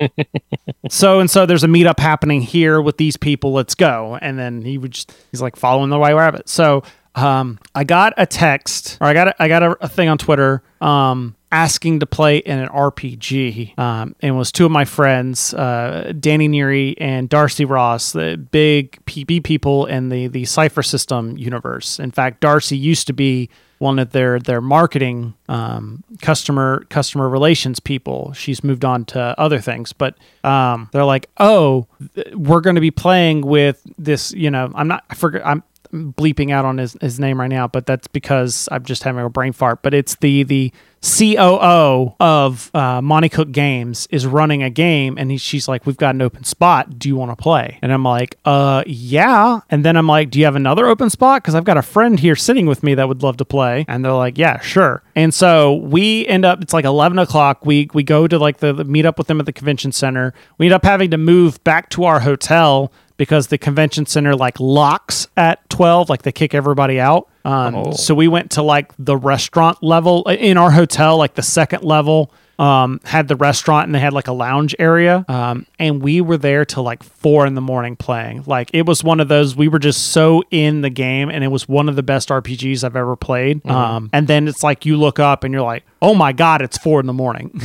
so and so there's a meetup happening here with these people. Let's go. And then he would just, he's like following the White Rabbit. So um, I got a text or I got a, I got a, a thing on Twitter um, asking to play in an RPG. Um, and was two of my friends, uh, Danny Neary and Darcy Ross, the big PB people in the the Cypher System universe. In fact, Darcy used to be one of their their marketing um, customer customer relations people. She's moved on to other things, but um, they're like, oh, we're going to be playing with this. You know, I'm not. I forget. I'm bleeping out on his, his name right now, but that's because I'm just having a brain fart. But it's the the COO of uh, Monte Cook Games is running a game, and he, she's like, "We've got an open spot. Do you want to play?" And I'm like, "Uh, yeah." And then I'm like, "Do you have another open spot? Because I've got a friend here sitting with me that would love to play." And they're like, "Yeah, sure." And so we end up. It's like 11 o'clock. We we go to like the, the meet up with them at the convention center. We end up having to move back to our hotel because the convention center like locks at 12 like they kick everybody out. Um, Oh. so we went to like the restaurant level. In our hotel like the second level um, had the restaurant and they had like a lounge area. Um, and we were there till like four in the morning playing. Like it was one of those we were just so in the game and it was one of the best rpgs i've ever played. Um, and then it's like you look up and you're like oh my god it's four in the morning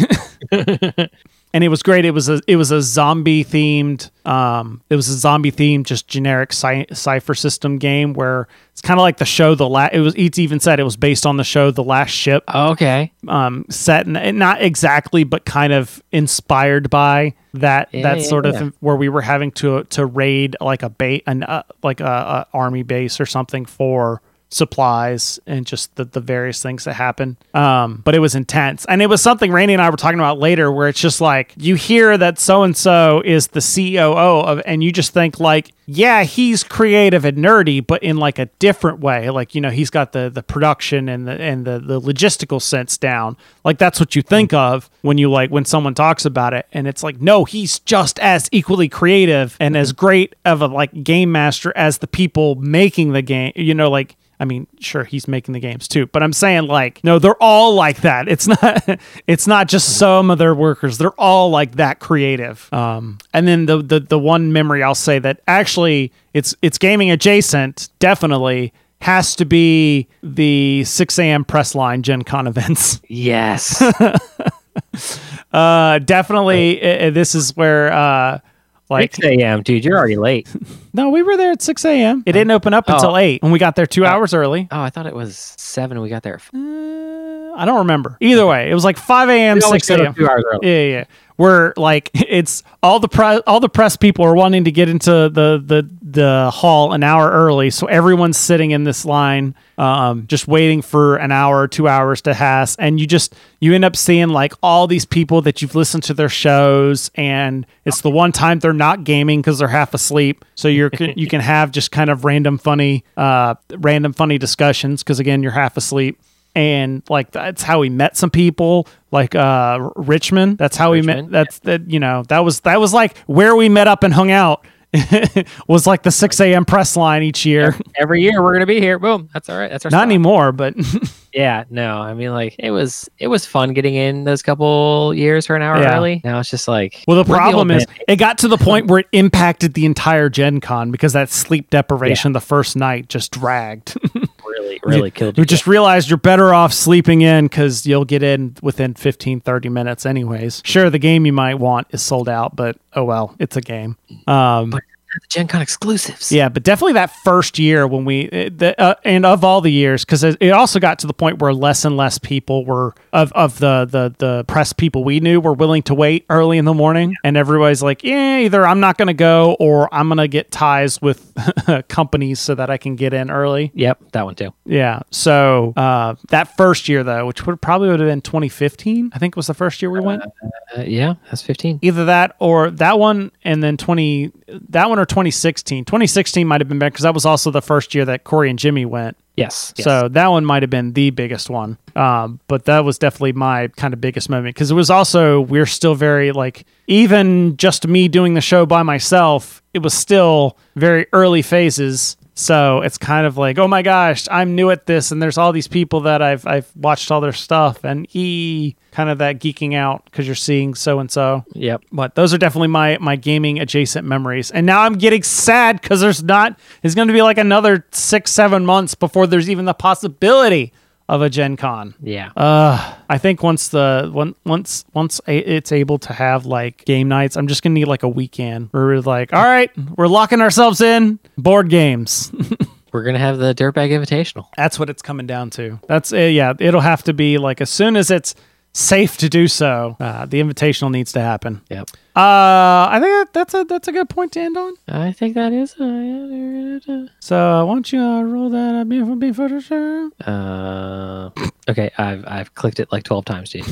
and it was great. It was a it was a zombie themed um it was a zombie themed just generic cy- cypher system game where it's kind of like the show the last it was it's even said it was based on the show the last ship okay. um set and and not exactly but kind of inspired by that Yeah, that yeah, sort yeah. of where we were having to to raid like a bait an uh, like a, a army base or something for supplies and just the, the various things that happen. Um but it was intense. And it was something randy and i were talking about later where it's just like you hear that so and so is the coo of and you just think like yeah he's creative and nerdy but in like a different way. Like you know he's got the the production and the and the, the logistical sense down. Like that's what you think of when you like when someone talks about it. And it's like no he's just as equally creative and as great of a like game master as the people making the game you know like I mean, sure, he's making the games too, but I'm saying like, no, they're all like that. It's not, it's not just some of their workers. They're all like that creative. Um, and then the the the one memory I'll say that actually it's it's gaming adjacent, definitely has to be the 6 a.m. press line Gen Con events. Yes. Uh, definitely, uh, this is where uh, like 6 a.m., dude. You're already late. no, we were there at 6 a.m. It didn't open up Oh. until 8, and we got there two hours early. Oh, I thought it was seven. We got there. at f- Uh, I don't remember. Either way, it was like 5 a.m., 6 a.m. two hours early. Yeah, yeah. yeah. Where like it's all the press, all the press people are wanting to get into the the the hall an hour early, so everyone's sitting in this line, um, just waiting for an hour, two hours to pass, and you just you end up seeing like all these people that you've listened to their shows, and it's the one time they're not gaming because they're half asleep, so you're you can have just kind of random funny, uh, random funny discussions because again you're half asleep and like that's how we met some people like uh richmond that's how we met Richmond, that's that you know that was that was like where we met up and hung out was like the 6 a.m press line each year Every year we're gonna be here. Boom. That's all right. That's our not spot. anymore but Yeah, no. I mean, like it was it was fun getting in those couple years for an hour Yeah. early. Now it's just like well the problem old is man. it got to the point where it impacted the entire gen con because that sleep deprivation the first night just dragged really really killed you you. just realized you're better off sleeping in because you'll get in within 15 30 minutes anyways sure the game you might want is sold out but oh well it's a game um the Gen Con exclusives. Yeah, but definitely that first year when we, the, uh, and of all the years, because it it also got to the point where less and less people were of of the the the press people we knew were willing to wait early in the morning, and everybody's like, yeah, either I'm not going to go or I'm going to get ties with companies so that I can get in early. Yep, that one too. Yeah. So uh, that first year though, which would probably would have been 2015, I think was the first year we went Uh, yeah, that's 15. either that or that one and then 20 that one or 2016 2016 might have been better because that was also the first year that corey and jimmy went Yes. yes. so that one might have been the biggest one um, but that was definitely my kind of biggest moment because it was also we're still very like even just me doing the show by myself it was still very early phases so it's kind of like oh my gosh i'm new at this and there's all these people that i've i've watched all their stuff and e kind of that geeking out because you're seeing so and so Yep. but those are definitely my my gaming adjacent memories and now i'm getting sad because there's not it's going to be like another six seven months before there's even the possibility of a gen con Yeah. uh i think once the one once once a, it's able to have like game nights i'm just gonna need like a weekend where we're like all right we're locking ourselves in board games We're gonna have the Dirtbag Invitational. that's what it's coming down to that's uh, yeah it'll have to be like as soon as it's safe to do so uh, the invitational needs to happen Yep. uh, I think that- that's a that's a good point to end on. I think that is. Uh, So uh, why don't you uh, roll that uh, beautiful beef footage? uh, okay, I've I've clicked it like 12 times, dude.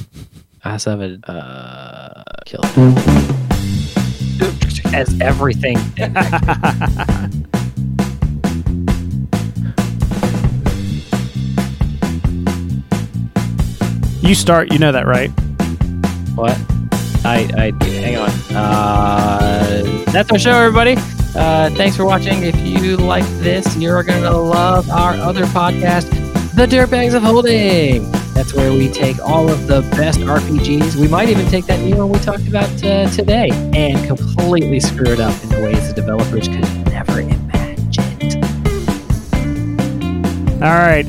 I also have a uh, kill. As everything. You start. You know that, right? What? I, I hang on. Uh, that's our show, everybody. Uh, thanks for watching. If you like this, you're gonna love our other podcast, The Dirtbags of Holding. That's where we take all of the best RPGs. We might even take that new one we talked about uh, today and completely screw it up in ways the developers could never imagine. All right.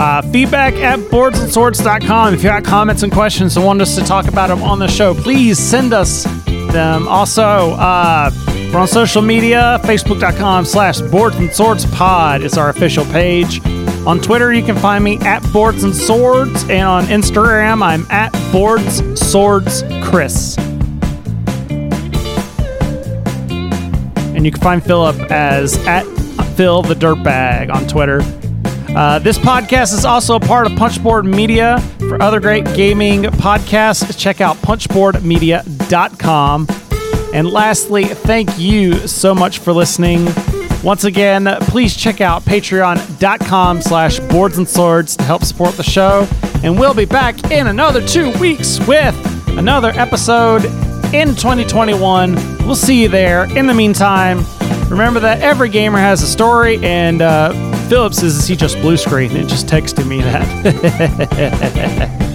Uh, feedback at boardsandswords.com. If you got comments and questions and want us to talk about them on the show, please send us them. Also, uh, we're on social media. Facebook.com slash boards and swords pod is our official page. On Twitter, you can find me at boards and swords. And on Instagram, I'm at boards swords Chris. And you can find Philip as at Phil the Dirtbag on Twitter. Uh, this podcast is also a part of Punchboard Media. For other great gaming podcasts, check out punchboardmedia.com. And lastly, thank you so much for listening. Once again, please check out patreon.com slash boards and swords to help support the show. And we'll be back in another two weeks with another episode in 2021. We'll see you there. In the meantime, remember that every gamer has a story, and uh, Phillips, is he just blue screen and just texted me that.